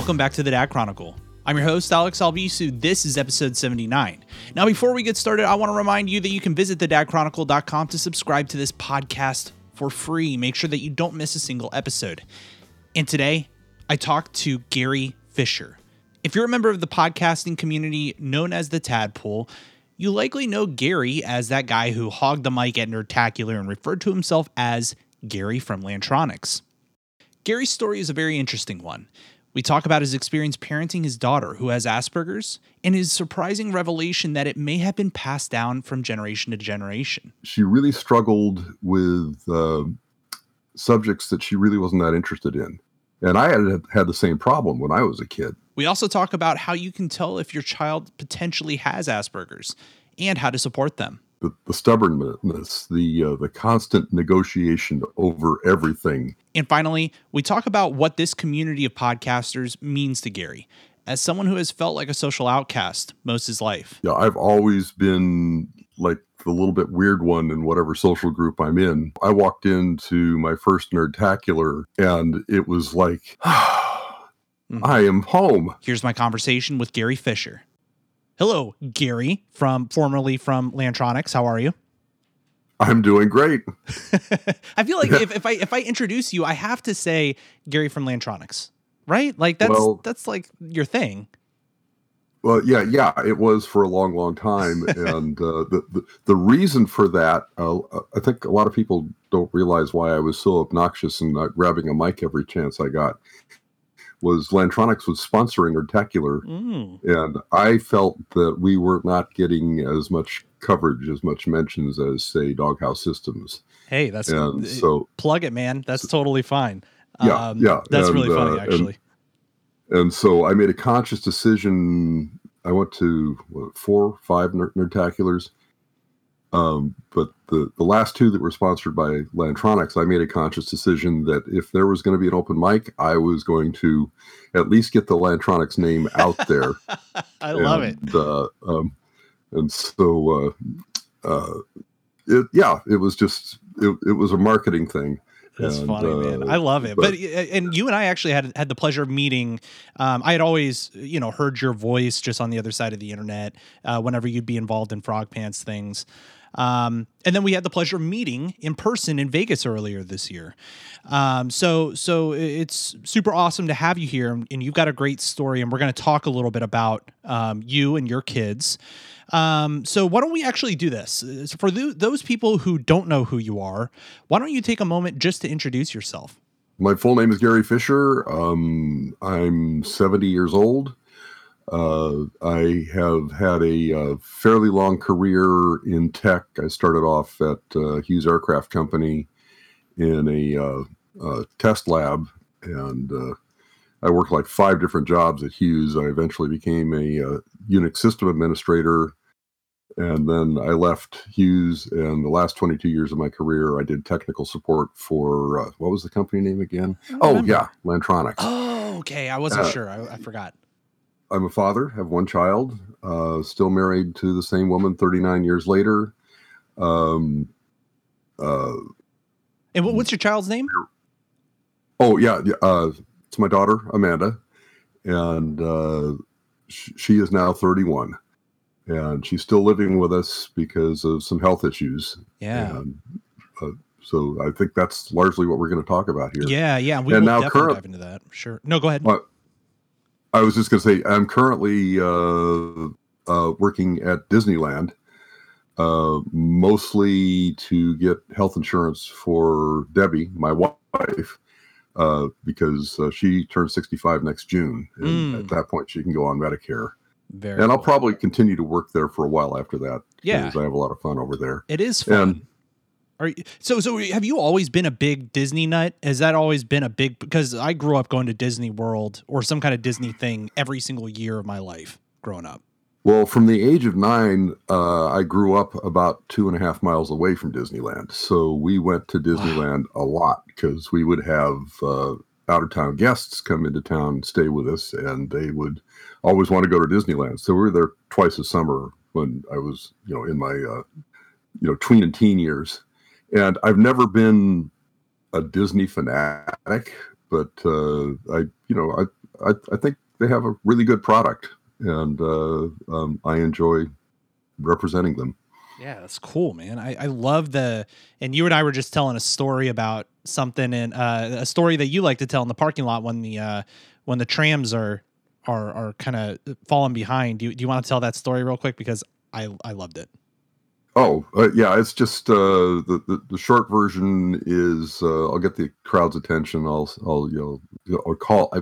Welcome back to the Dad Chronicle. I'm your host, Alex Albisu. This is episode 79. Now, before we get started, I want to remind you that you can visit thedadchronicle.com to subscribe to this podcast for free. Make sure that you don't miss a single episode. And today, I talked to Gary Fisher. If you're a member of the podcasting community known as the Tadpool, you likely know Gary as that guy who hogged the mic at Nerdtacular and referred to himself as Gary from Lantronix. Gary's story is a very interesting one. We talk about his experience parenting his daughter who has Asperger's and his surprising revelation that it may have been passed down from generation to generation. She really struggled with uh, subjects that she really wasn't that interested in. And I had had the same problem when I was a kid. We also talk about how you can tell if your child potentially has Asperger's and how to support them. The, the stubbornness, the uh, the constant negotiation over everything. And finally, we talk about what this community of podcasters means to Gary as someone who has felt like a social outcast most of his life. Yeah, I've always been like the little bit weird one in whatever social group I'm in. I walked into my first Nerdtacular and it was like, mm-hmm. I am home. Here's my conversation with Gary Fisher. Hello, Gary, from formerly from Lantronix. How are you? I'm doing great. I feel like if, if I if I introduce you, I have to say Gary from Lantronix, right? Like that's well, that's like your thing. Well, yeah, yeah, it was for a long, long time, and uh, the, the, the reason for that, uh, I think a lot of people don't realize why I was so obnoxious and uh, grabbing a mic every chance I got was Lantronix was sponsoring Nerdtacular, mm. and I felt that we were not getting as much coverage, as much mentions as say Doghouse Systems. Hey, that's and so plug it, man. That's totally fine. Yeah, um, yeah, that's and, really funny, uh, actually. And, and, so I made a conscious decision. I went to what, four, five Nerdtaculars um, but the, the last two that were sponsored by Lantronix, I made a conscious decision that if there was going to be an open mic, I was going to at least get the Lantronix name out there. I and, love it. Uh, um, and so, uh, uh, it, yeah, it was just, it, it was a marketing thing. That's and, funny, man. Uh, I love it. But, but, and you and I actually had had the pleasure of meeting. Um, I had always, you know, heard your voice just on the other side of the internet. Uh, whenever you'd be involved in Frog Pants things, um, and then we had the pleasure of meeting in person in Vegas earlier this year. Um, so so it's super awesome to have you here, and you've got a great story, and we're going to talk a little bit about um, you and your kids. Um, so why don't we actually do this for th- those people who don't know who you are? Why don't you take a moment just to introduce yourself? My full name is Gary Fisher. Um, I'm 70 years old. Uh, I have had a, uh, fairly long career in tech. I started off at uh, Hughes Aircraft Company in a, uh, test lab, and uh, I worked like five different jobs at Hughes. I eventually became a Unix system administrator, and then I left Hughes. And the last 22 years of my career, I did technical support for what was the company name again? Oh, yeah, Lantronix. Oh, okay. I wasn't sure. I, I forgot. I'm a father, have one child, uh, still married to the same woman 39 years later. Um, uh, and what's your child's name? Oh yeah, uh, it's my daughter Amanda, and uh, sh- she is now 31, and she's still living with us because of some health issues. Yeah. And, uh, so I think that's largely what we're going to talk about here. Yeah, yeah. We and will now definitely current, dive into that. Sure. No, go ahead. I was just going to say, I'm currently uh, uh, working at Disneyland, uh, mostly to get health insurance for Debbie, my wife, uh, because uh, she turns 65 next June. And mm. at that point, she can go on Medicare. Very and I'll probably continue to work there for a while after that. Yeah. Because I have a lot of fun over there. It is fun. And, are you, so so have you always been a big Disney nut? Has that always been a big because I grew up going to Disney World or some kind of Disney thing every single year of my life growing up. Well, from the age of nine, uh, I grew up about two and a half miles away from Disneyland. So we went to Disneyland wow. a lot because we would have uh, out of town guests come into town, stay with us, and they would always want to go to Disneyland. So we were there twice a summer when I was, you know, in my, uh, you know, tween and teen years and I've never been a Disney fanatic, but uh, I, you know, I I, I think they have a really good product, and uh, um, I enjoy representing them. Yeah, that's cool, man. I, I love the and you and I were just telling a story about something and uh, a story that you like to tell in the parking lot when the uh, when the trams are are are kind of falling behind. Do you, do you want to tell that story real quick because I I loved it. Oh uh, yeah, it's just uh, the, the, the short version is uh, I'll get the crowd's attention. I'll I'll know I'll call. I,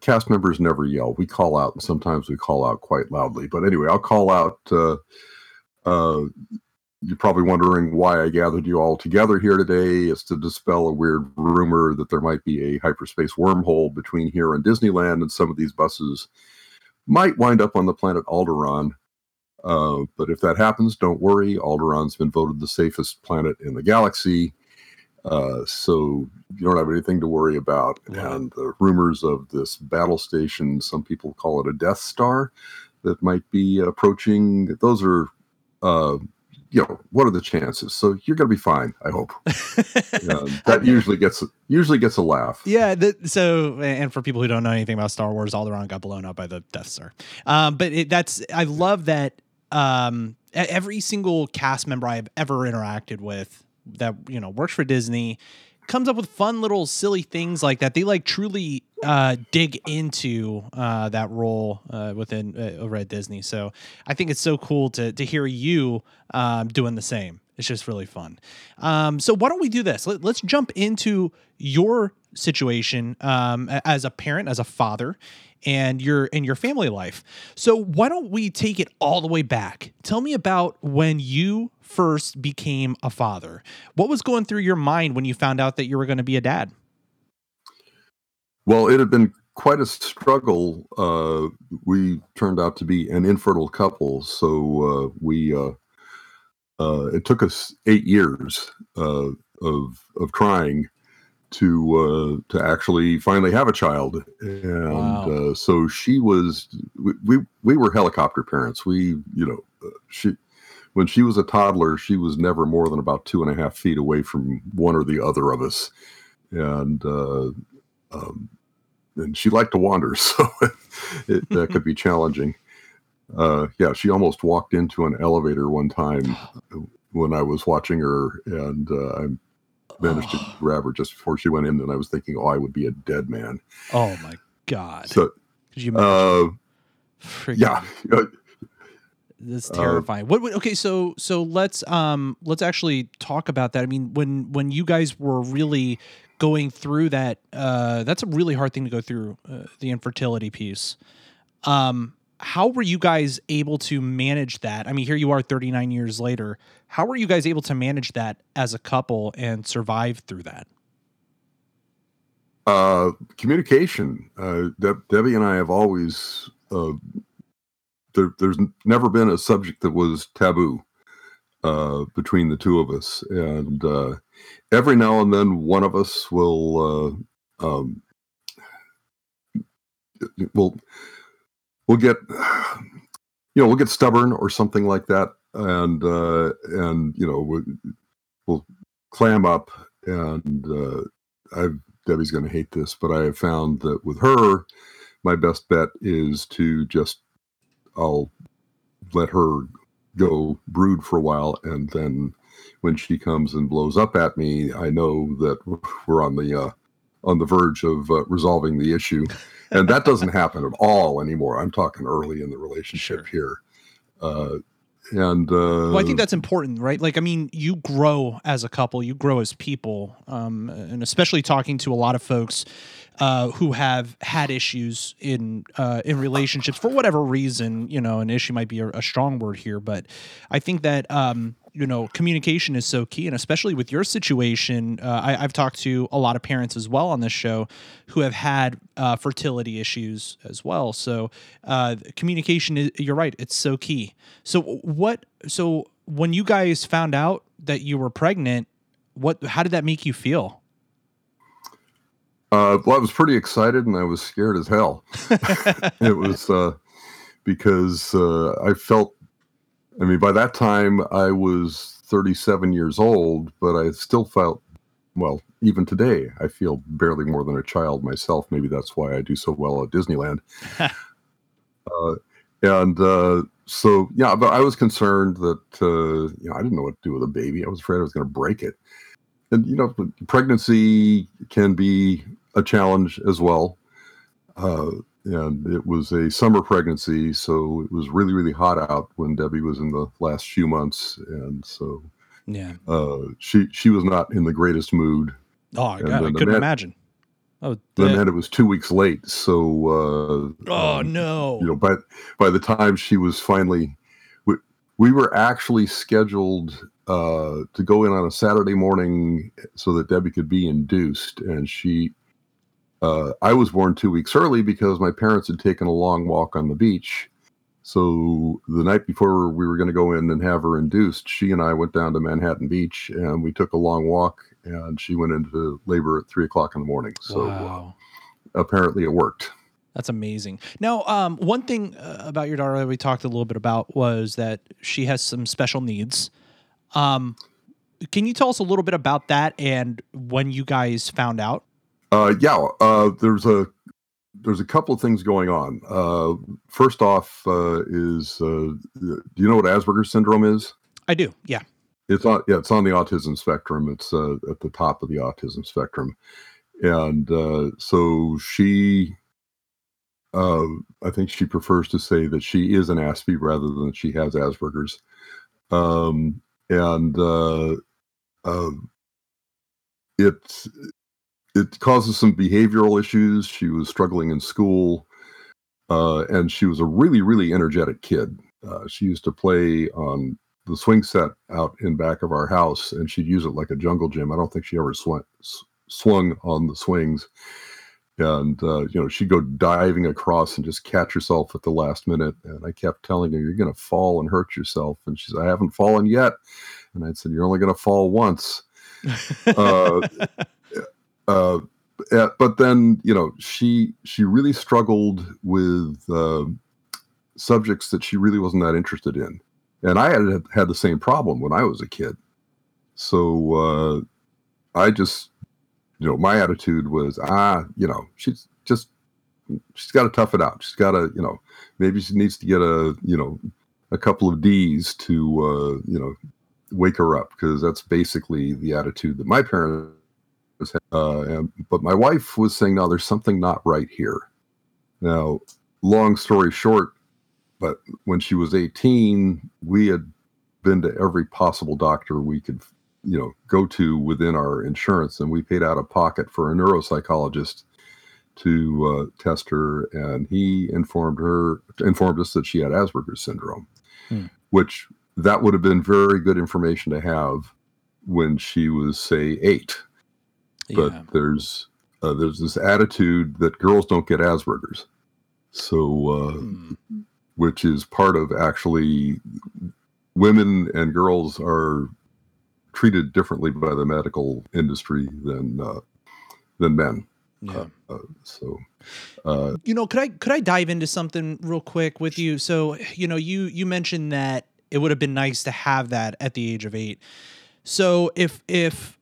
cast members never yell. We call out, and sometimes we call out quite loudly. But anyway, I'll call out. You're probably wondering why I gathered you all together here today. is to dispel a weird rumor that there might be a hyperspace wormhole between here and Disneyland, and some of these buses might wind up on the planet Alderaan. Uh, but if that happens, don't worry. Alderaan's been voted the safest planet in the galaxy. Uh, so you don't have anything to worry about. And the rumors of this battle station, some people call it a Death Star, that might be approaching, those are uh, you know, what are the chances? So you're going to be fine, I hope. that usually gets usually gets a laugh. Yeah. The, so, and for people who don't know anything about Star Wars, Alderaan got blown up by the Death Star. Um, but it, that's I love that um, every single cast member I've ever interacted with that you know works for Disney comes up with fun little silly things like that. They like truly uh, dig into uh, that role uh, within uh, over at Disney. So I think it's so cool to to hear you um, doing the same. It's just really fun. Um, so why don't we do this? Let, us jump into your situation um, as a parent, as a father, and your in your family life. So why don't we take it all the way back? Tell me about when you first became a father. What was going through your mind when you found out that you were going to be a dad? Well, it had been quite a struggle. Uh, we turned out to be an infertile couple, so uh, we uh, uh it took us eight years uh, of of trying to uh, to actually finally have a child, and wow. so she was. We, we we were helicopter parents. We you know she when she was a toddler, she was never more than about two and a half feet away from one or the other of us, and uh, um, and she liked to wander, so it that could be challenging. Uh, yeah, she almost walked into an elevator one time when I was watching her, and uh, I managed to grab her just before she went in, and I was thinking, oh, I would be a dead man. Oh my god! So, Could you imagine? Uh, yeah, that's uh, terrifying. What, okay, so so let's um let's actually talk about that. I mean, when when you guys were really going through that, uh, that's a really hard thing to go through uh, the infertility piece. Um, how were you guys able to manage that? I mean, here you are 39 years later. How were you guys able to manage that as a couple and survive through that? Uh, communication. Uh, De- Debbie and I have always uh, there, there's never been a subject that was taboo uh, between the two of us, and uh, every now and then one of us will uh, um, will will get you know we'll get stubborn or something like that, and uh, and you know we'll, we'll clam up, and uh, I've Debbie's going to hate this, but I have found that with her, my best bet is to just I'll let her go brood for a while, and then when she comes and blows up at me, I know that we're on the uh, on the verge of uh, resolving the issue, and that doesn't happen at all anymore. I'm talking early in the relationship sure. here. Uh, and uh, well, I think that's important, right? Like, I mean, you grow as a couple, you grow as people, um, and especially talking to a lot of folks uh, who have had issues in uh, in relationships for whatever reason. You know, an issue might be a, a strong word here, but I think that um, you know communication is so key, and especially with your situation, uh, I, have talked to a lot of parents as well on this show who have had uh, fertility issues as well. So uh, communication, is, you're right, it's so key. So what? So when you guys found out that you were pregnant, what? How did that make you feel? Uh, well, I was pretty excited and I was scared as hell. it was uh, because uh, I felt, I mean, by that time I was 37 years old, but I still felt well, even today, I feel barely more than a child myself. Maybe that's why I do so well at Disneyland. uh, and uh, so, yeah, but I was concerned that uh, you know I didn't know what to do with a baby. I was afraid I was going to break it. And you know, pregnancy can be a challenge as well. Uh, and it was a summer pregnancy, so it was really, really hot out when Debbie was in the last few months, and so Yeah. uh, she she was not in the greatest mood. Oh, I, And God, I couldn't man- imagine. Oh, then it was two weeks late, so uh, oh um, no. you know, by by the time she was finally, we, we were actually scheduled uh, to go in on a Saturday morning so that Debbie could be induced, and she, uh, I was born two weeks early because my parents had taken a long walk on the beach. So the night before we were going to go in and have her induced, she and I went down to Manhattan Beach and we took a long walk, and she went into labor at three o'clock in the morning. So uh, apparently it worked. That's amazing. Now, um, one thing uh, about your daughter that we talked a little bit about was that she has some special needs. Um, can you tell us a little bit about that and when you guys found out? Uh, yeah, uh, there's a there's a couple of things going on. Uh, first off, uh, is uh, do you know what Asperger's syndrome is? I do. Yeah. It's on yeah, it's on the autism spectrum. It's uh, at the top of the autism spectrum, and uh, so she, uh, I think she prefers to say that she is an Aspie rather than she has Asperger's, um, and uh, uh, it it causes some behavioral issues. She was struggling in school, uh, and she was a really really energetic kid. Uh, she used to play on the swing set out in back of our house, and she'd use it like a jungle gym. I don't think she ever swung on the swings, and uh, you know she'd go diving across and just catch herself at the last minute. And I kept telling her, "You're going to fall and hurt yourself," and she said, "I haven't fallen yet." And I said, "You're only going to fall once." uh, uh, but then you know she she really struggled with uh, subjects that she really wasn't that interested in, and I had had the same problem when I was a kid. So uh, I just you know my attitude was ah you know she's just she's got to tough it out. She's got to you know maybe she needs to get a you know a couple of D's to uh, you know wake her up because that's basically the attitude that my parents had. Uh, and, but my wife was saying, no, there's something not right here. Now, long story short, but when she was 18, we had been to every possible doctor we could, you know, go to within our insurance, and we paid out of pocket for a neuropsychologist to uh, test her, and he informed her informed us that she had Asperger's syndrome, Hmm. which that would have been very good information to have when she was say eight but yeah. there's uh, there's this attitude that girls don't get Asperger's, so uh, Hmm. which is part of actually women and girls are treated differently by the medical industry than uh, than men. Yeah. Uh, so uh, you know could i could i dive into something real quick with you so you know you you mentioned that it would have been nice to have that at the age of eight so if if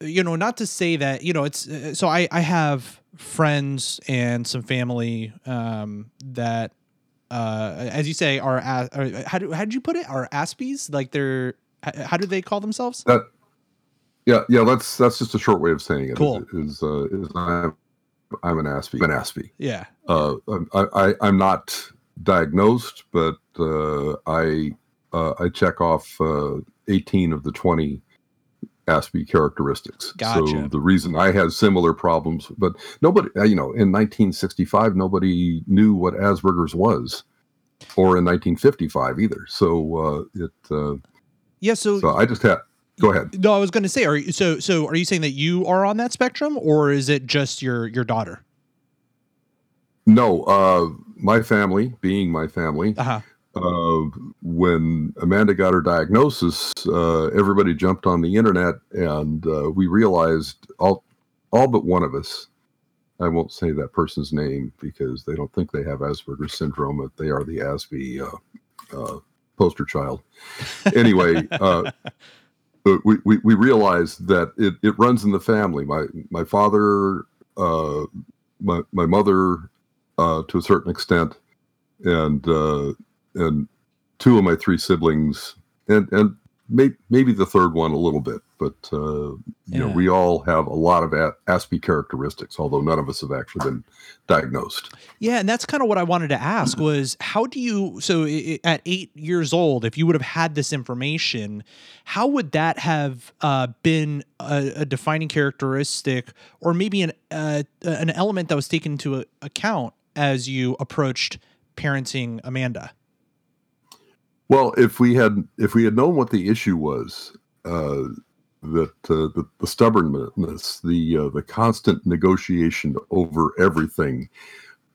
you know not to say that you know it's uh, so i i have friends and some family um that uh as you say are, a- are how do how did you put it are aspies like they're h- how do they call themselves that yeah yeah that's that's just a short way of saying it. Cool. Is, uh, is I'm I'm an Aspie. I'm an Aspie. yeah uh, I, I, I'm not diagnosed, but uh, I uh, I check off uh, 18 of the 20 Aspie characteristics. So the reason I had similar problems, but nobody, uh, you know, in 1965, nobody knew what Asperger's was, or in 1955 either. So uh, it, uh, yeah so, so I just have. Go ahead. no i was going to say are you so so are you saying that you are on that spectrum or is it just your your daughter No, uh, my family, being my family, uh-huh uh, when Amanda got her diagnosis, uh, everybody jumped on the internet, and uh, we realized all, all but one of us. I won't say that person's name because they don't think they have Asperger's syndrome, but they are the Aspie uh, uh, poster child. Anyway, uh, we, we, we realized that it, it runs in the family. My my father, uh, my my mother, uh, to a certain extent, and uh, and two of my three siblings, and and may, maybe the third one a little bit, but uh, you Yeah. know we all have a lot of a- Aspie characteristics, although none of us have actually been diagnosed. Yeah, and that's kind of what I wanted to ask was how do you so at 8 years old if you would have had this information, how would that have uh, been a, a defining characteristic or maybe an uh, an element that was taken into account as you approached parenting Amanda? Well, if we had if we had known what the issue was, uh, that uh, the, the stubbornness, the uh, the constant negotiation over everything,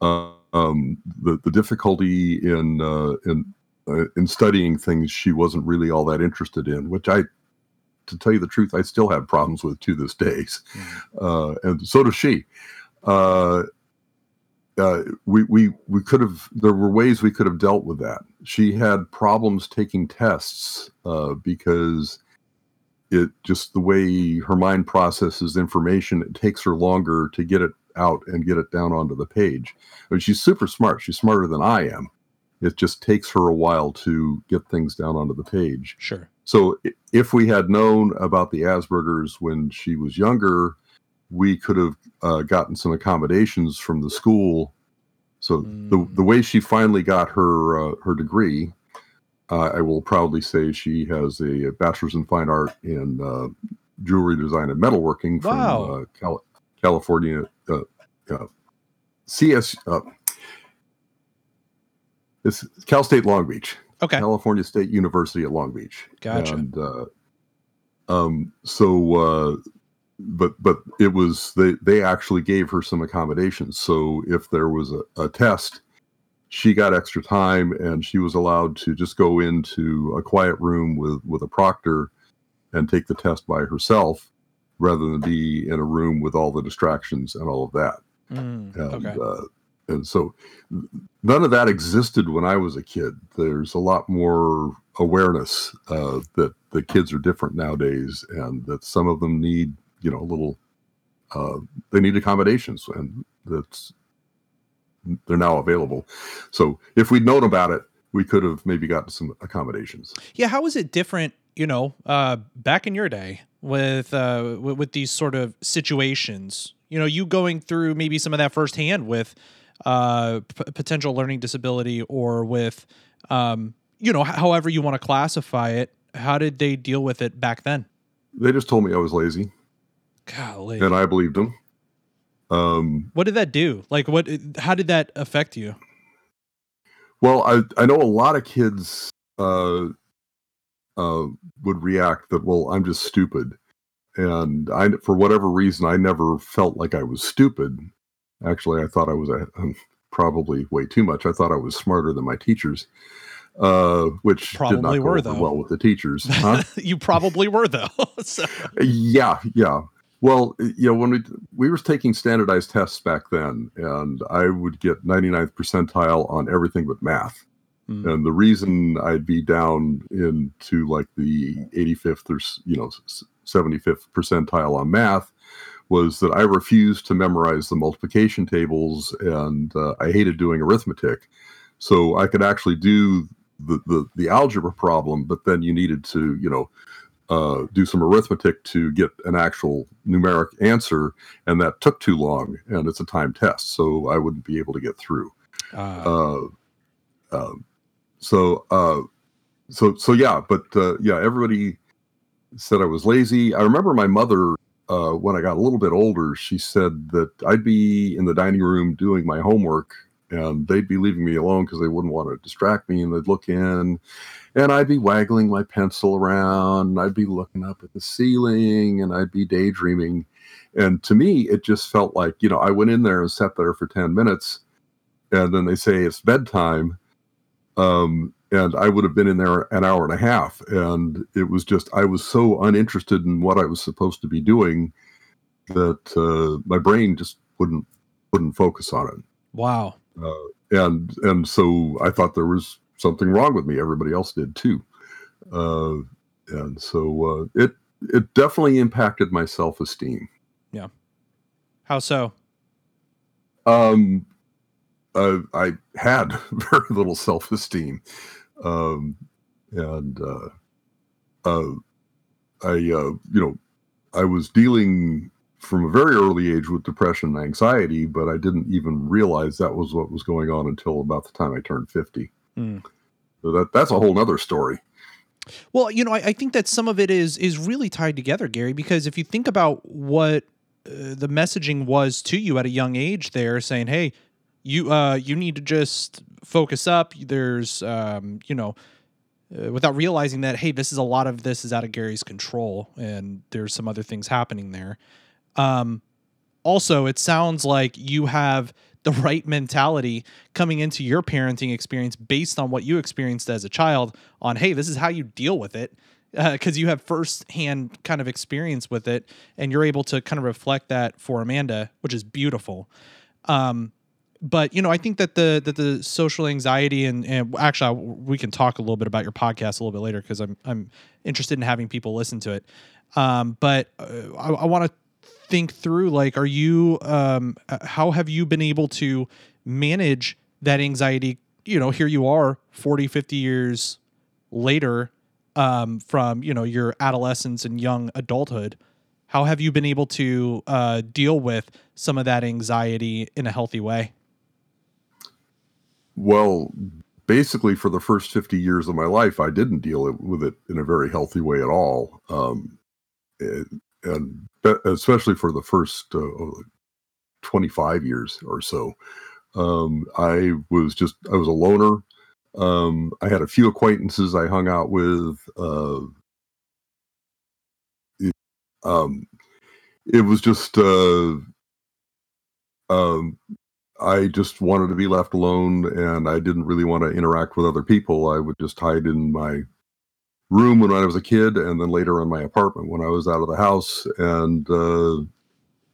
uh, um, the the difficulty in uh, in uh, in studying things she wasn't really all that interested in, which I, to tell you the truth, I still have problems with to this day, uh, and so does she. Uh, uh, we we we could have there were ways we could have dealt with that. She had problems taking tests uh, because it just the way her mind processes information, it takes her longer to get it out and get it down onto the page. I mean, she's super smart. She's smarter than I am. It just takes her a while to get things down onto the page. Sure. So if we had known about the Asperger's when she was younger, we could have uh, gotten some accommodations from the school. So the Mm. the way she finally got her uh, her degree, uh, I will proudly say she has a bachelor's in fine art in uh, jewelry design and metalworking from Wow. uh, Cal- California uh, uh, CS. Uh, it's Cal State Long Beach. Okay. California State University at Long Beach. Gotcha. And uh, um, so, uh, but but it was they they actually gave her some accommodations. So if there was a, a test, she got extra time, and she was allowed to just go into a quiet room with with a proctor and take the test by herself, rather than be in a room with all the distractions and all of that Mm, and okay. uh, and so none of that existed when I was a kid. There's a lot more awareness uh, that the kids are different nowadays, and that some of them need you know a little uh, they need accommodations, and that's they're now available. So if we'd known about it, we could have maybe gotten some accommodations. Yeah, how was it different, you know, uh, back in your day with uh with, with these sort of situations? You know, you going through maybe some of that firsthand with uh p- potential learning disability or with um you know, h- however you want to classify it. How did they deal with it back then? They just told me I was lazy, Golly. and I believed them. Um, what did that do? Like what how did that affect you? Well, I I know a lot of kids uh, uh, would react that well, I'm just stupid, and I for whatever reason I never felt like I was stupid. Actually, I thought I was a, probably way too much. I thought I was smarter than my teachers, uh, which did Probably not go were, over though. well with the teachers. Huh? you probably were though. so, yeah, yeah. Well, you know, when we we were taking standardized tests back then, and I would get 99th percentile on everything but math. mm, And the reason I'd be down into like the 85th or you know 75th percentile on math was that I refused to memorize the multiplication tables, and uh, I hated doing arithmetic. So I could actually do the, the the algebra problem, but then you needed to you know uh, do some arithmetic to get an actual numeric answer, and that took too long, and it's a time test, so I wouldn't be able to get through. Uh, uh, um, so uh, so so yeah but uh, yeah everybody said i was lazy. I remember my mother uh, when i got a little bit older she said that i'd be in the dining room doing my homework and they'd be leaving me alone because they wouldn't want to distract me and they'd look in and i'd be waggling my pencil around and i'd be looking up at the ceiling and i'd be daydreaming and to me it just felt like you know i went in there and sat there for 10 minutes and then they say it's bedtime um and i would have been in there an hour and a half and it was just i was so uninterested in what i was supposed to be doing that uh, my brain just wouldn't wouldn't focus on it wow. Uh, and and so i thought there was something wrong with me everybody else did too uh, and so uh, it it definitely impacted my self-esteem. Yeah. How so? Um, uh, I had very little self-esteem, um, and uh, uh, I, uh, you know, I was dealing from a very early age with depression and anxiety, but I didn't even realize that was what was going on until about the time I turned fifty. Mm. So that that's a whole other story. Well, you know, I, I, think that some of it is is really tied together, Gary, because if you think about what uh, the messaging was to you at a young age, there saying, "Hey, you uh, you need to just focus up." There's, um, you know, uh, without realizing that, hey, this is a lot of this is out of Gary's control, and there's some other things happening there. Um, also, it sounds like you have the right mentality coming into your parenting experience based on what you experienced as a child on hey this is how you deal with it because uh, you have firsthand kind of experience with it and you're able to kind of reflect that for amanda which is beautiful. Um, but you know i think that the that the social anxiety and, and actually we can talk a little bit about your podcast a little bit later because i'm i'm interested in having people listen to it. Um, but uh, i, I want to think through like are you um uh, how have you been able to manage that anxiety? You know here you are 40 50 years later um from you know your adolescence and young adulthood. How have you been able to uh deal with some of that anxiety in a healthy way? Well basically for the first 50 years of my life i didn't deal with it in a very healthy way at all. Um and especially for the first uh, 25 years or so um, i was just i was a loner. Um, i had a few acquaintances i hung out with uh, it, um, it was just uh, um, i just wanted to be left alone and i didn't really want to interact with other people. I would just hide in my room when I was a kid, and then later in my apartment when I was out of the house, and uh,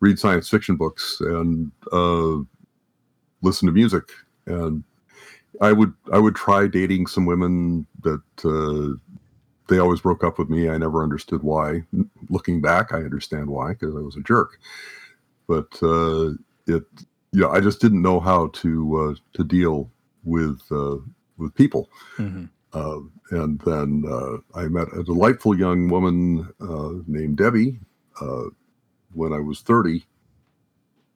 read science fiction books and uh, listen to music. And I would I would try dating some women that uh, they always broke up with me. I never understood why. Looking back, I understand why because I was a jerk. But uh, it, yeah, I just didn't know how to uh, to deal with uh, with people. Mm-hmm. Uh, and then uh, I met a delightful young woman uh, named Debbie uh, when I was 30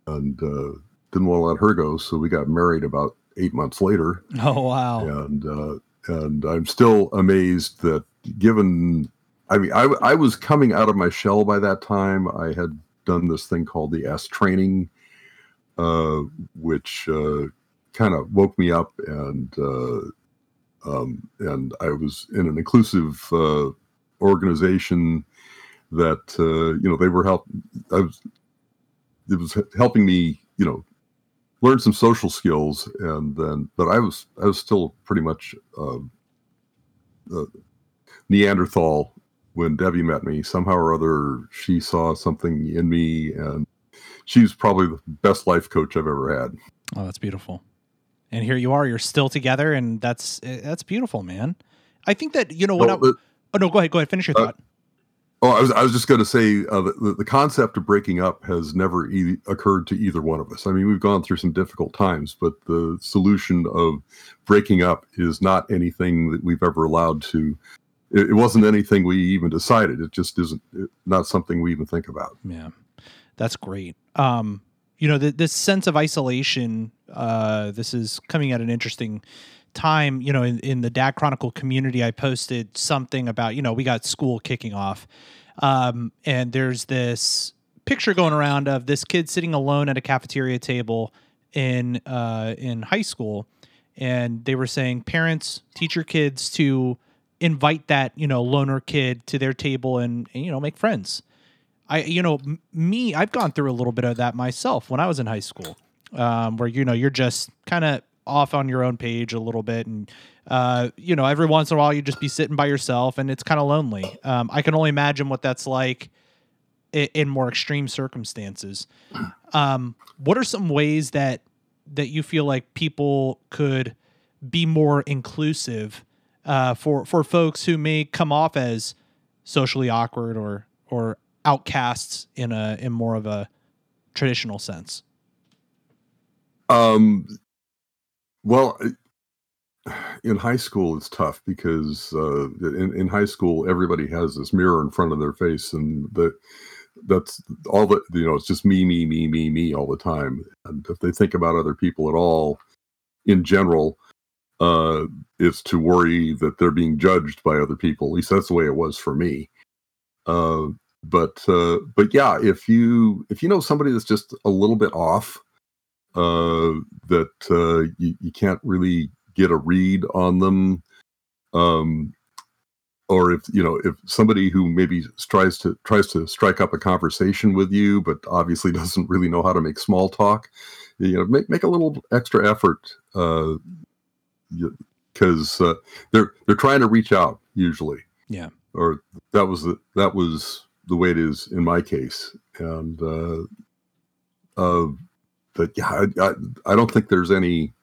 and uh, didn't want to let her go. So we got married about eight months later. Oh, wow. And, uh, and I'm still amazed that given, I mean, I, I was coming out of my shell by that time. I had done this thing called the est training, which kind of woke me up and um, and I was in an inclusive uh, organization that uh, you know they were help. I was it was helping me you know learn some social skills, and then but I was I was still pretty much uh, Neanderthal when Debbie met me. Somehow or other, she saw something in me, and she's probably the best life coach I've ever had. Oh, that's beautiful and here you are you're still together and that's eh, that's beautiful man. I think that you know what oh no go ahead go ahead finish your uh, thought. oh i was, I was just going to say uh, the, the concept of breaking up has never e- occurred to either one of us. I mean we've gone through some difficult times but the solution of breaking up is not anything that we've ever allowed to it, it wasn't anything we even decided. It just isn't it, not something we even think about. Yeah. That's great. Um you know, the, this sense of isolation. Uh, this is coming at an interesting time. You know, in, in the Dad Chronicle community, I posted something about you know we got school kicking off, um, and there's this picture going around of this kid sitting alone at a cafeteria table in uh, in high school, and they were saying parents teach your kids to invite that you know loner kid to their table and, and you know make friends I, you know, me, I've gone through a little bit of that myself when I was in high school, um, where you know you're just kind of off on your own page a little bit, and uh, you know, every once in a while you just be sitting by yourself, and it's kind of lonely. Um, I can only imagine what that's like in, in more extreme circumstances. Um, what are some ways that that you feel like people could be more inclusive uh, for for folks who may come off as socially awkward or or outcasts in a in more of a traditional sense? Um, well, in high school it's tough because uh, in in high school everybody has this mirror in front of their face, and the that's all that you know. It's just me, me, me, me, me all the time. And if they think about other people at all, in general, uh, it's to worry that they're being judged by other people. At least that's the way it was for me. Uh, but uh, but yeah, if you if you know somebody that's just a little bit off, uh, that uh, you, you can't really get a read on them, um, or if you know if somebody who maybe tries to tries to strike up a conversation with you, but obviously doesn't really know how to make small talk, you know, make make a little extra effort Uh, because uh, they're they're trying to reach out usually. Yeah. Or that was the, that was the way it is in my case, and uh, uh, but yeah, I, I, I don't think there's any.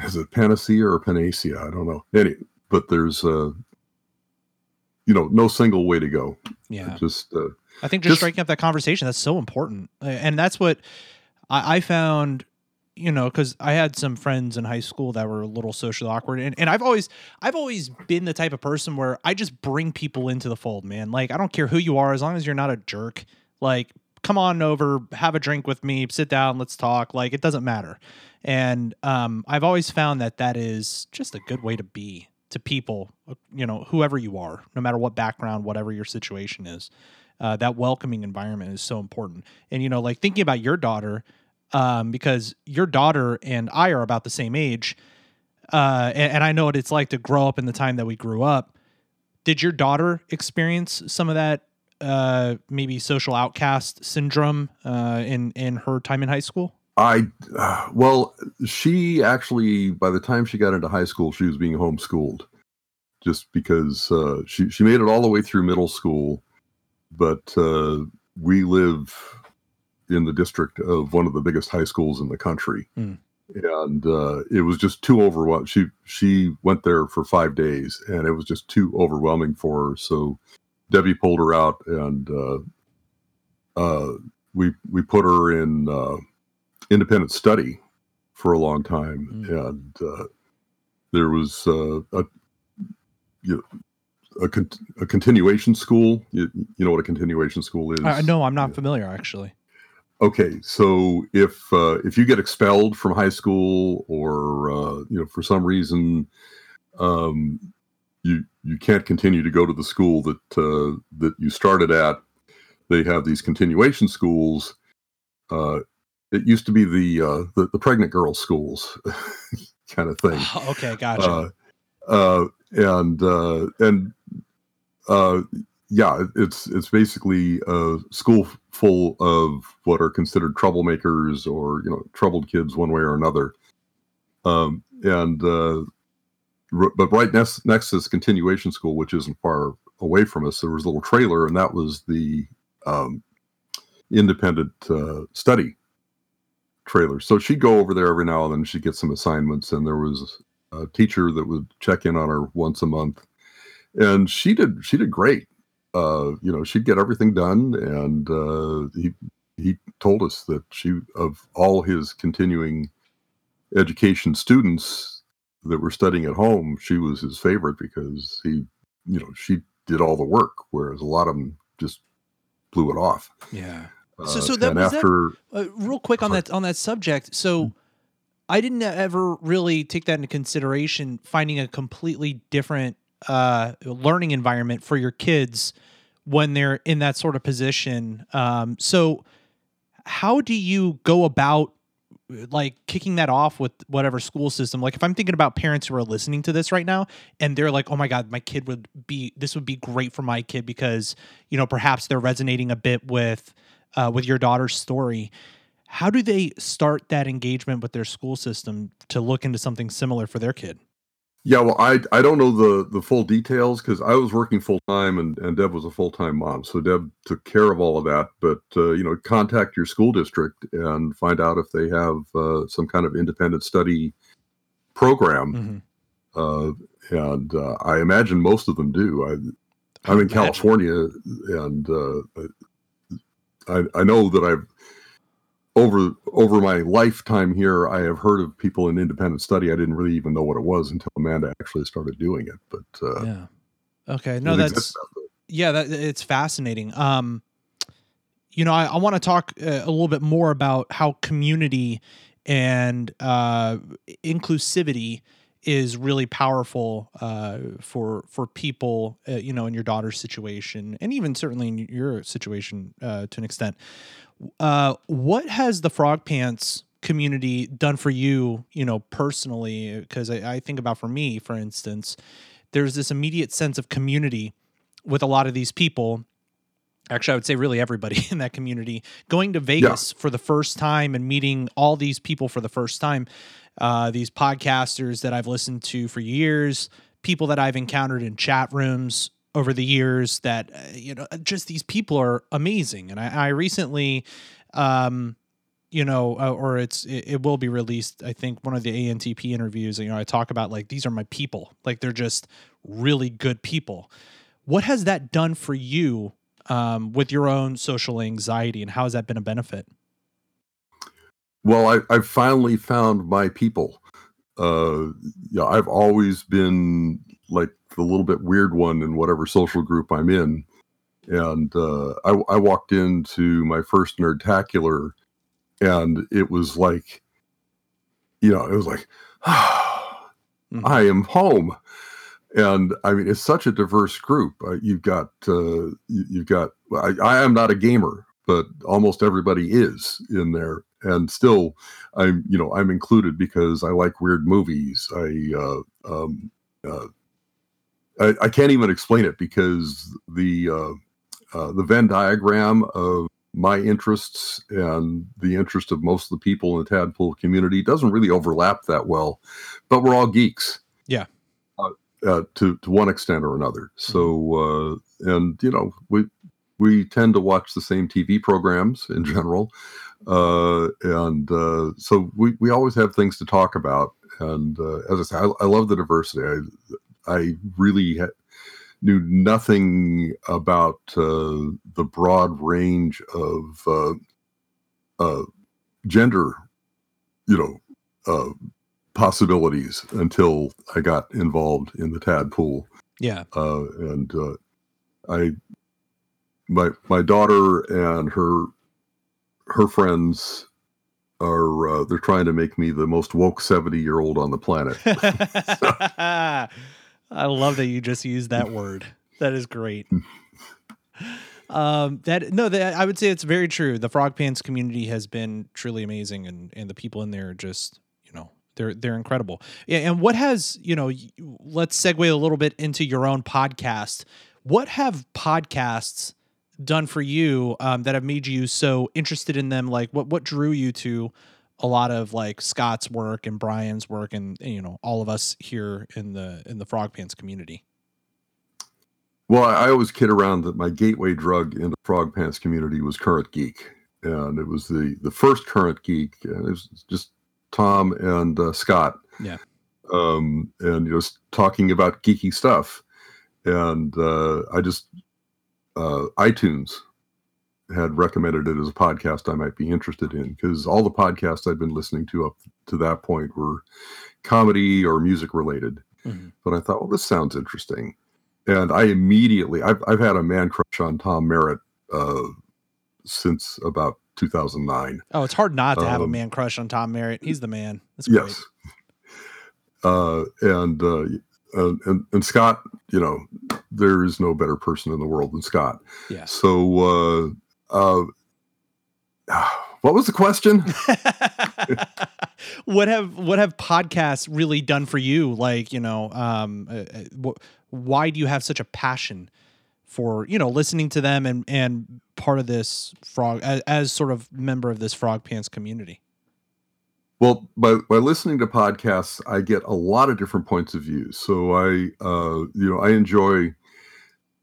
Is it panacea or panacea? I don't know. Any, but there's uh, you know, no single way to go. Yeah. Just uh, I think just, just- striking up that conversation that's so important, and that's what I, I found. You know, because I had some friends in high school that were a little socially awkward, and, and I've always I've always been the type of person where I just bring people into the fold, man. Like I don't care who you are, as long as you're not a jerk. Like come on over, have a drink with me, sit down, let's talk. Like it doesn't matter. And um, I've always found that that is just a good way to be to people, you know, whoever you are, no matter what background, whatever your situation is. Uh, that welcoming environment is so important. And you know, like thinking about your daughter, um, because your daughter and I are about the same age, uh, and, and I know what it's like to grow up in the time that we grew up. Did your daughter experience some of that, uh, maybe social outcast syndrome uh, in in her time in high school? I uh, well, she actually by the time she got into high school, she was being homeschooled, just because uh, she she made it all the way through middle school, but uh, we live in the district of one of the biggest high schools in the country, Hmm. and uh, it was just too overwhelming. She she went there for five days, and it was just too overwhelming for her. So Debbie pulled her out, and uh, uh, we we put her in. Uh, independent study for a long time, Mm. and uh, there was uh, a you know, a, con- a continuation school. You, you know what a continuation school is? I no, I'm not familiar actually. Okay, so if uh, if you get expelled from high school, or uh, you know for some reason um, you you can't continue to go to the school that uh, that you started at, they have these continuation schools. Uh, it used to be the uh, the, the pregnant girls schools kind of thing okay, gotcha. uh, uh, and uh, and uh, yeah, it's it's basically a school full of what are considered troublemakers or you know troubled kids one way or another. Um, and uh, r- but right next next this continuation school, which isn't far away from us, there was a little trailer, and that was the um, independent uh, study trailer. So she'd go over there every now and then. She'd get some assignments, and there was a teacher that would check in on her once a month, and she did she did great. Uh, you know, she'd get everything done, and uh, he he told us that she of all his continuing education students that were studying at home, she was his favorite because he, you know, she did all the work, whereas a lot of them just blew it off. yeah. Uh, So- so that- was that- after Uh, real quick on that on that subject. So I didn't ever really take that into consideration finding a completely different uh, learning environment for your kids when they're in that sort of position. Um, so how do you go about like kicking that off with whatever school system? Like if i'm thinking about parents who are listening to this right now and they're like oh my god my kid would be this would be great for my kid because you know perhaps they're resonating a bit with uh, with your daughter's story. How do they start that engagement with their school system to look into something similar for their kid Yeah, well, I I don't know the the full details because I was working full time and and Deb was a full time mom, so Deb took care of all of that. But uh, you know, contact your school district and find out if they have uh, some kind of independent study program. Mhm. Uh, and uh, I imagine most of them do. I I'm in California, and uh, I, I know that I've over over my lifetime here, I have heard of people in independent study. I didn't really even know what it was until Amanda actually started doing it. But uh, yeah, okay, no, that's yeah, that it's fascinating. Um, you know, I, I want to talk uh, a little bit more about how community and uh, inclusivity is really powerful uh, for for people, uh, you know, in your daughter's situation, and even certainly in your situation uh, to an extent. Uh, what has the Frog Pants community done for you, you know, personally? Because I, I think about for me, for instance, there's this immediate sense of community with a lot of these people actually i would say really everybody in that community going to vegas yeah. for the first time and meeting all these people for the first time uh, these podcasters that i've listened to for years people that i've encountered in chat rooms over the years that uh, you know just these people are amazing and i, I recently um, you know, uh, or it's it, it, will be released. I think one of the ANTP interviews. You know, I talk about like these are my people. Like they're just really good people. What has that done for you um, with your own social anxiety, and how has that been a benefit? Well, I, I've finally found my people. Uh, yeah, I've always been like the little bit weird one in whatever social group I'm in, and uh, I, I walked into my first nerdtacular, and it was like, you know, it was like, mm-hmm. I am home and I mean, it's such a diverse group. Uh, you've got uh, you've got. I, I, am not a gamer, but almost everybody is in there, and still, I'm you know I'm included because I like weird movies. I uh, um, uh, I, I, can't even explain it because the uh, uh, the Venn diagram of my interests and the interest of most of the people in the Tadpool community doesn't really overlap that well, but we're all geeks. Yeah uh, to to one extent or another. So, mm-hmm. uh, and you know, we we tend to watch the same TV programs in general, uh, and uh, so we we always have things to talk about. And uh, as I say, I, I, love the diversity. I I really ha- knew nothing about uh, the broad range of gender, you know possibilities until I got involved in the Tadpool. Yeah. Uh, and uh, I, my my daughter and her her friends are uh, they're trying to make me the most woke 70 year old on the planet. I love that you just used that word. That is great. um that no that i would say it's very true the frog pants community has been truly amazing and and the people in there just you know, they're they're incredible. And what has you know? Let's segue a little bit into your own podcast. What have podcasts done for you um, that have made you so interested in them? Like what what drew you to a lot of like Scott's work and Brian's work and you know all of us here in the in the Frog Pants community. Well, I always kid around that my gateway drug into Frog Pants community was Current Geek, and it was the the first Current Geek. And it was just Tom and uh, Scott. Yeah. Um, and you know, talking about geeky stuff, and uh, I just uh, iTunes had recommended it as a podcast I might be interested in because all the podcasts I'd been listening to up to that point were comedy or music related. Mm-hmm. But I thought, well, this sounds interesting, and I immediately I've I've had a man crush on Tom Merritt uh, since about 2009. Oh, it's hard not to have um, a man crush on Tom Merritt. He's the man. That's great. Yes. Uh, and, uh, and and Scott, you know, there is no better person in the world than Scott. Yeah. So, uh, uh, what was the question? what have what have podcasts really done for you? Like, you know, um, uh, uh why do you have such a passion for you know listening to them and and part of this frog as, as sort of member of this frog pants community well by, by listening to podcasts i get a lot of different points of view so i uh you know i enjoy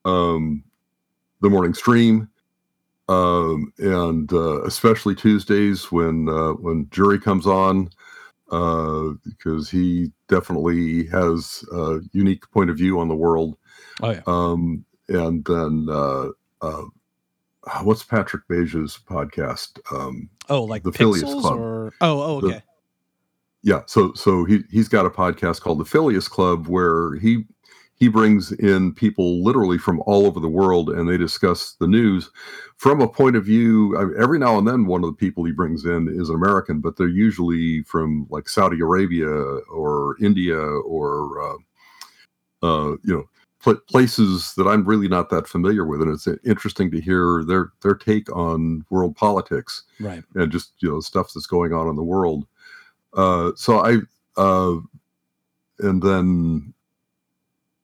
um the morning stream um and uh especially tuesdays when uh when jury comes on uh because he definitely has a unique point of view on the world oh yeah um and then uh, uh, what's Patrick Beja's podcast? Um, oh, like the Pixels Club. or oh, oh, The- okay. Yeah so so he he's got a podcast called the Phileas Club where he he brings in people literally from all over the world and they discuss the news from a point of view I mean, every now and then one of the people he brings in is an American but they're usually from like Saudi Arabia or India or uh, uh, you know pl- places that I'm really not that familiar with and it's interesting to hear their their take on world politics Right. and just you know stuff that's going on in the world. Uh, so I uh, and then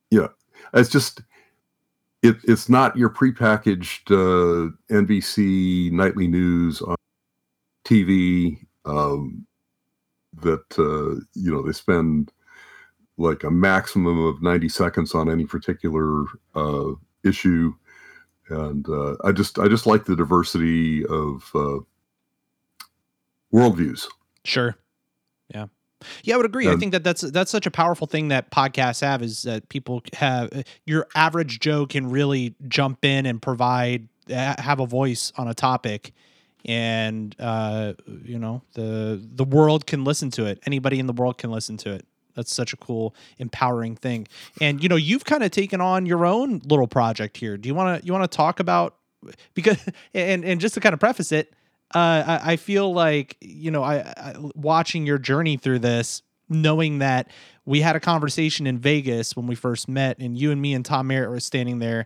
yeah, it's just it it's not your prepackaged uh, NBC nightly news on TV um, that uh, you know they spend like a maximum of 90 seconds on any particular uh, issue and uh, i just i just like the diversity of uh, worldviews Sure. Yeah. Yeah, I would agree. I Um, think that that's that's such a powerful thing that podcasts have is that people have your average Joe can really jump in and provide have a voice on a topic and uh you know the the world can listen to it anybody in the world can listen to it that's such a cool empowering thing and you know you've kind of taken on your own little project here do you want to you want to talk about because and and just to kind of preface it uh, I, I feel like you know I, I watching your journey through this, knowing that we had a conversation in Vegas when we first met, and you and me and Tom Merritt were standing there,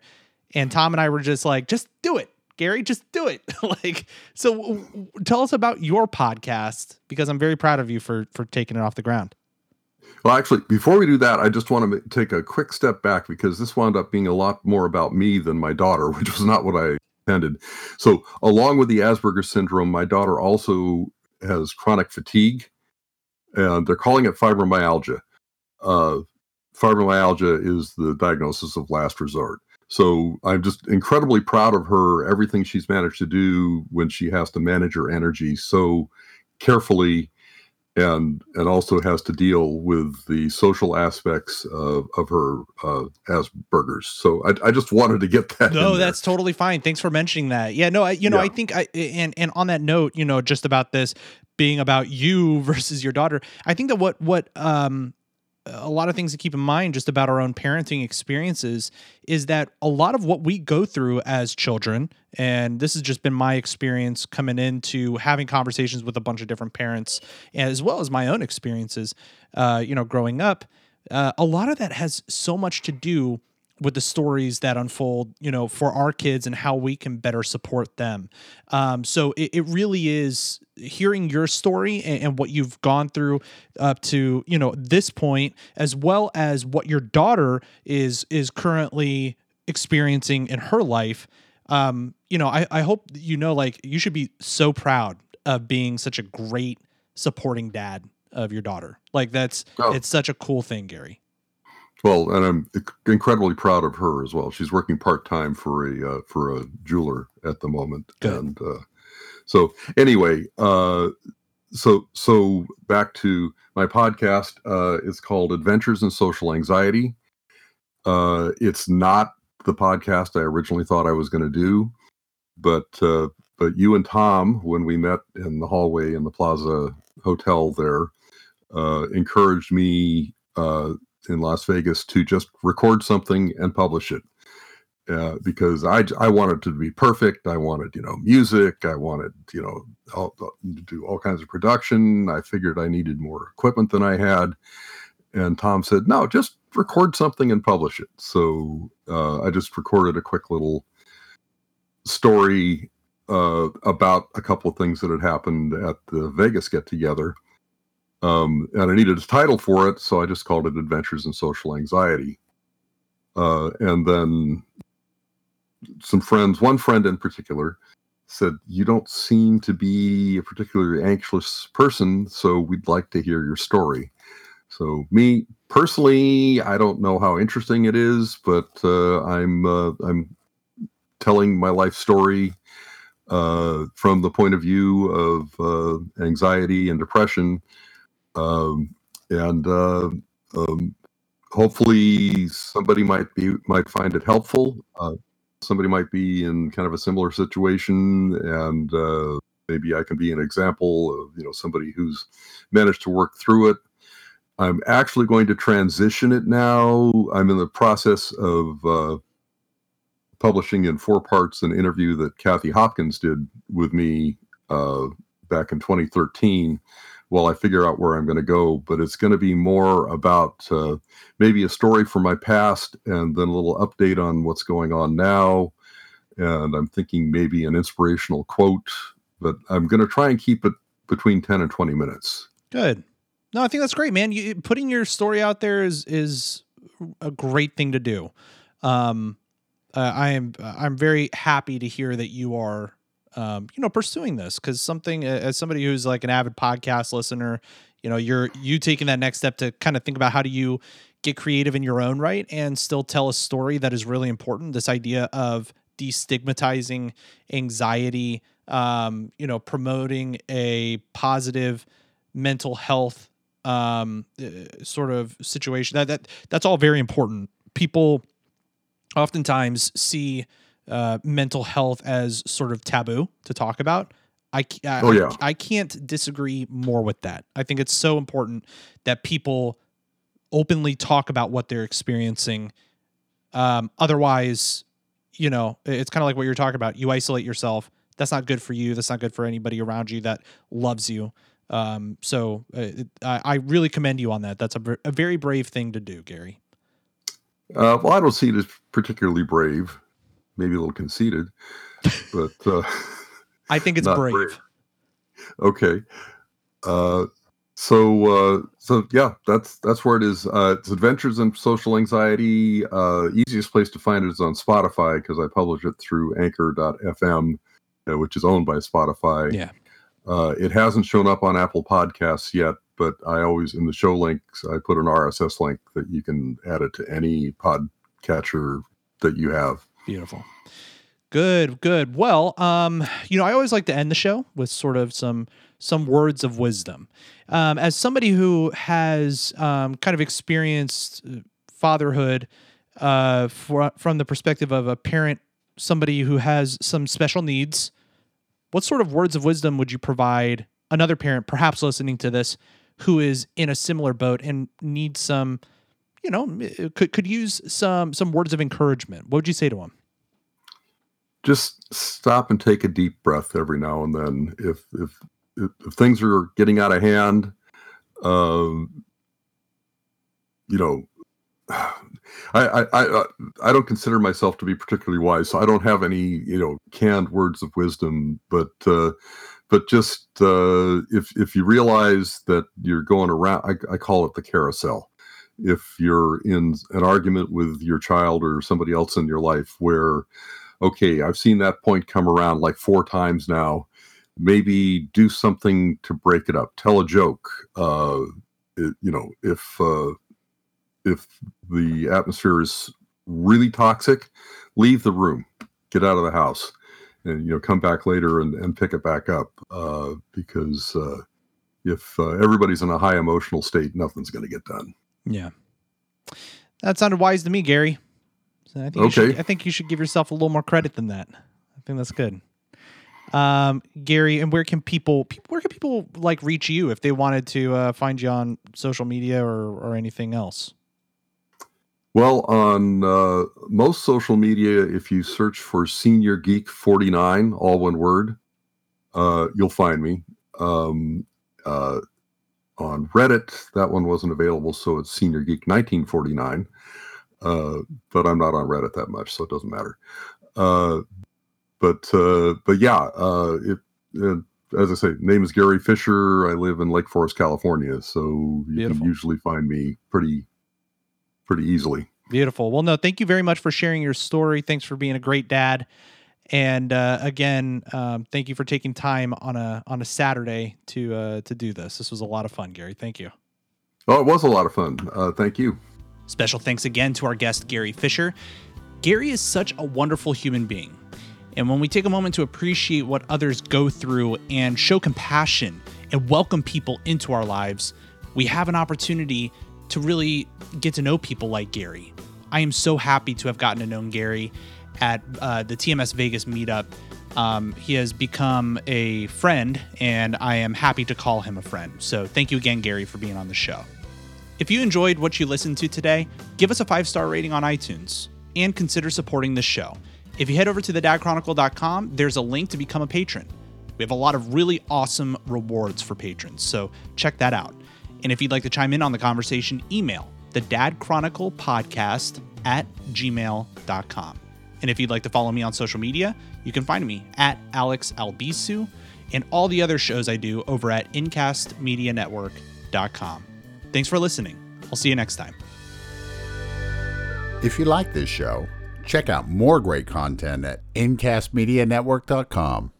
and Tom and I were just like, just do it, Gary, just do it. like, so w- w- tell us about your podcast because I'm very proud of you for for taking it off the ground. Well, actually, before we do that, I just want to take a quick step back because this wound up being a lot more about me than my daughter, which was not what I So, along with the Asperger's syndrome, my daughter also has chronic fatigue, and they're calling it fibromyalgia. Uh, fibromyalgia is the diagnosis of last resort. So, I'm just incredibly proud of her, everything she's managed to do when she has to manage her energy so carefully and and also has to deal with the social aspects of, of her uh, Asperger's. So I, I just wanted to get that. No, that's totally fine. Thanks for mentioning that. Yeah, no, I, you know, Yeah. I think I and and on that note, you know, just about this being about you versus your daughter, I think that what what um a lot of things to keep in mind just about our own parenting experiences is that a lot of what we go through as children and this has just been my experience coming into having conversations with a bunch of different parents as well as my own experiences uh, you know growing up uh, a lot of that has so much to do with the stories that unfold, you know, for our kids and how we can better support them. Um, so it, it really is hearing your story and, and what you've gone through up to, you know, this point, as well as what your daughter is is currently experiencing in her life. Um, you know, I, I hope you know, like, you should be so proud of being such a great supporting dad of your daughter. Like, that's Oh. it's such a cool thing, Gary. Well, and I'm incredibly proud of her as well. She's working part time for a uh, for a jeweler at the moment, Good. and uh, so anyway, uh, so so back to my podcast. Uh, it's called Adventures in Social Anxiety. Uh, it's not the podcast I originally thought I was going to do, but uh, but you and Tom, when we met in the hallway in the Plaza Hotel there, uh, encouraged me uh, in Las Vegas to just record something and publish it. Uh, because I, I wanted to be perfect. I wanted, you know, music. I wanted, you know, all, to do all kinds of production. I figured I needed more equipment than I had. And Tom said, no, just record something and publish it. So uh, I just recorded a quick little story uh, about a couple of things that had happened at the Vegas get together. Um, and I needed a title for it, so I just called it Adventures in Social Anxiety. Uh, and then some friends, one friend in particular, said, You don't seem to be a particularly anxious person, so we'd like to hear your story. So, me personally, I don't know how interesting it is, but uh, I'm uh, I'm telling my life story uh, from the point of view of uh, anxiety and depression, um, and uh, um, hopefully somebody might be might find it helpful. Uh, somebody might be in kind of a similar situation, and uh, maybe I can be an example of you know somebody who's managed to work through it. I'm actually going to transition it now. I'm in the process of uh, publishing in four parts an interview that Kathy Hopkins did with me uh, back in 2013 while I figure out where I'm going to go. But it's going to be more about uh, maybe a story from my past and then a little update on what's going on now. And I'm thinking maybe an inspirational quote, but I'm going to try and keep it between 10 and 20 minutes. Good. No, I think that's great, man. You putting your story out there is is a great thing to do. Um, uh, I am I'm very happy to hear that you are um, you know pursuing this because something as somebody who's like an avid podcast listener, you know, you're you taking that next step to kind of think about how do you get creative in your own right and still tell a story that is really important. This idea of destigmatizing anxiety, um, you know, promoting a positive mental health um, uh, sort of situation. That that that's all very important. People oftentimes see uh, mental health as sort of taboo to talk about. I, I, oh, yeah. I, I can't disagree more with that. I think it's so important that people openly talk about what they're experiencing. Um, otherwise, you know, it's kind of like what you're talking about. You isolate yourself. That's not good for you. That's not good for anybody around you that loves you. Um, so uh, I, I, really commend you on that. That's a, a very brave thing to do, Gary. Uh, well, I don't see it as particularly brave, maybe a little conceited, but uh, I think it's brave. brave. Okay. Uh, so uh, so yeah, that's that's where it is. Uh, it's Adventures in Social Anxiety. Uh, easiest place to find it is on Spotify because I publish it through Anchor.fm, uh, which is owned by Spotify. Yeah. Uh, it hasn't shown up on Apple Podcasts yet, but I always in the show links I put an RSS link that you can add it to any podcatcher that you have. Beautiful. Good, good. Well, um, you know, I always like to end the show with sort of some some words of wisdom. Um, as somebody who has um, kind of experienced uh, fatherhood uh, for, from the perspective of a parent, somebody who has some special needs, what sort of words of wisdom would you provide another parent, perhaps listening to this, who is in a similar boat and needs some, you know, could could use some some words of encouragement? What would you say to him? Just stop and take a deep breath every now and then. If if if, if things are getting out of hand, um, you know, I, I I uh, I don't consider myself to be particularly wise, so I don't have any you know canned words of wisdom. But uh, but just uh, if if you realize that you're going around, I, I call it the carousel. If you're in an argument with your child or somebody else in your life, where okay, I've seen that point come around like four times now. Maybe do something to break it up. Tell a joke. Uh, it, you know, if uh, if the atmosphere is really toxic, leave the room, get out of the house, and you know come back later and, and pick it back up. Uh, because uh, if uh, everybody's in a high emotional state, nothing's going to get done. Yeah, that sounded wise to me, Gary. So I think okay. Should, I think you should give yourself a little more credit than that. I think that's good. Um, Gary, and where can people, where can people like reach you if they wanted to uh, find you on social media or or anything else? Well, on uh, most social media, if you search for Senior Geek 49, all one word, uh, you'll find me. Um, uh, on Reddit, that one wasn't available, so it's Senior Geek 1949. Uh, but I'm not on Reddit that much, so it doesn't matter. Uh, but uh, but yeah, it, as I say, name is Gary Fisher. I live in Lake Forest, California, so you Beautiful. can usually find me pretty pretty easily. Beautiful. Well, no, thank you very much for sharing your story. Thanks for being a great dad. And uh, again, um, thank you for taking time on a on a Saturday to uh, to do this. This was a lot of fun, Gary. Thank you. Oh, it was a lot of fun. Uh, thank you. Special thanks again to our guest, Gary Fisher. Gary is such a wonderful human being. And when we take a moment to appreciate what others go through and show compassion and welcome people into our lives, we have an opportunity to really get to know people like Gary. I am so happy to have gotten to know Gary at uh, the TMS Vegas meetup. Um, he has become a friend, and I am happy to call him a friend. So thank you again, Gary, for being on the show. If you enjoyed what you listened to today, give us a five star rating on iTunes and consider supporting the show. If you head over to thedadchronicle.com, there's a link to become a patron. We have a lot of really awesome rewards for patrons, so check that out. And if you'd like to chime in on the conversation, email the Dad podcast at gmail.com. And if you'd like to follow me on social media, you can find me at Alex Albisu and all the other shows I do over at incastmedianetwork.com. Thanks for listening. I'll see you next time. If you like this show, check out more great content at incastmedianetwork.com.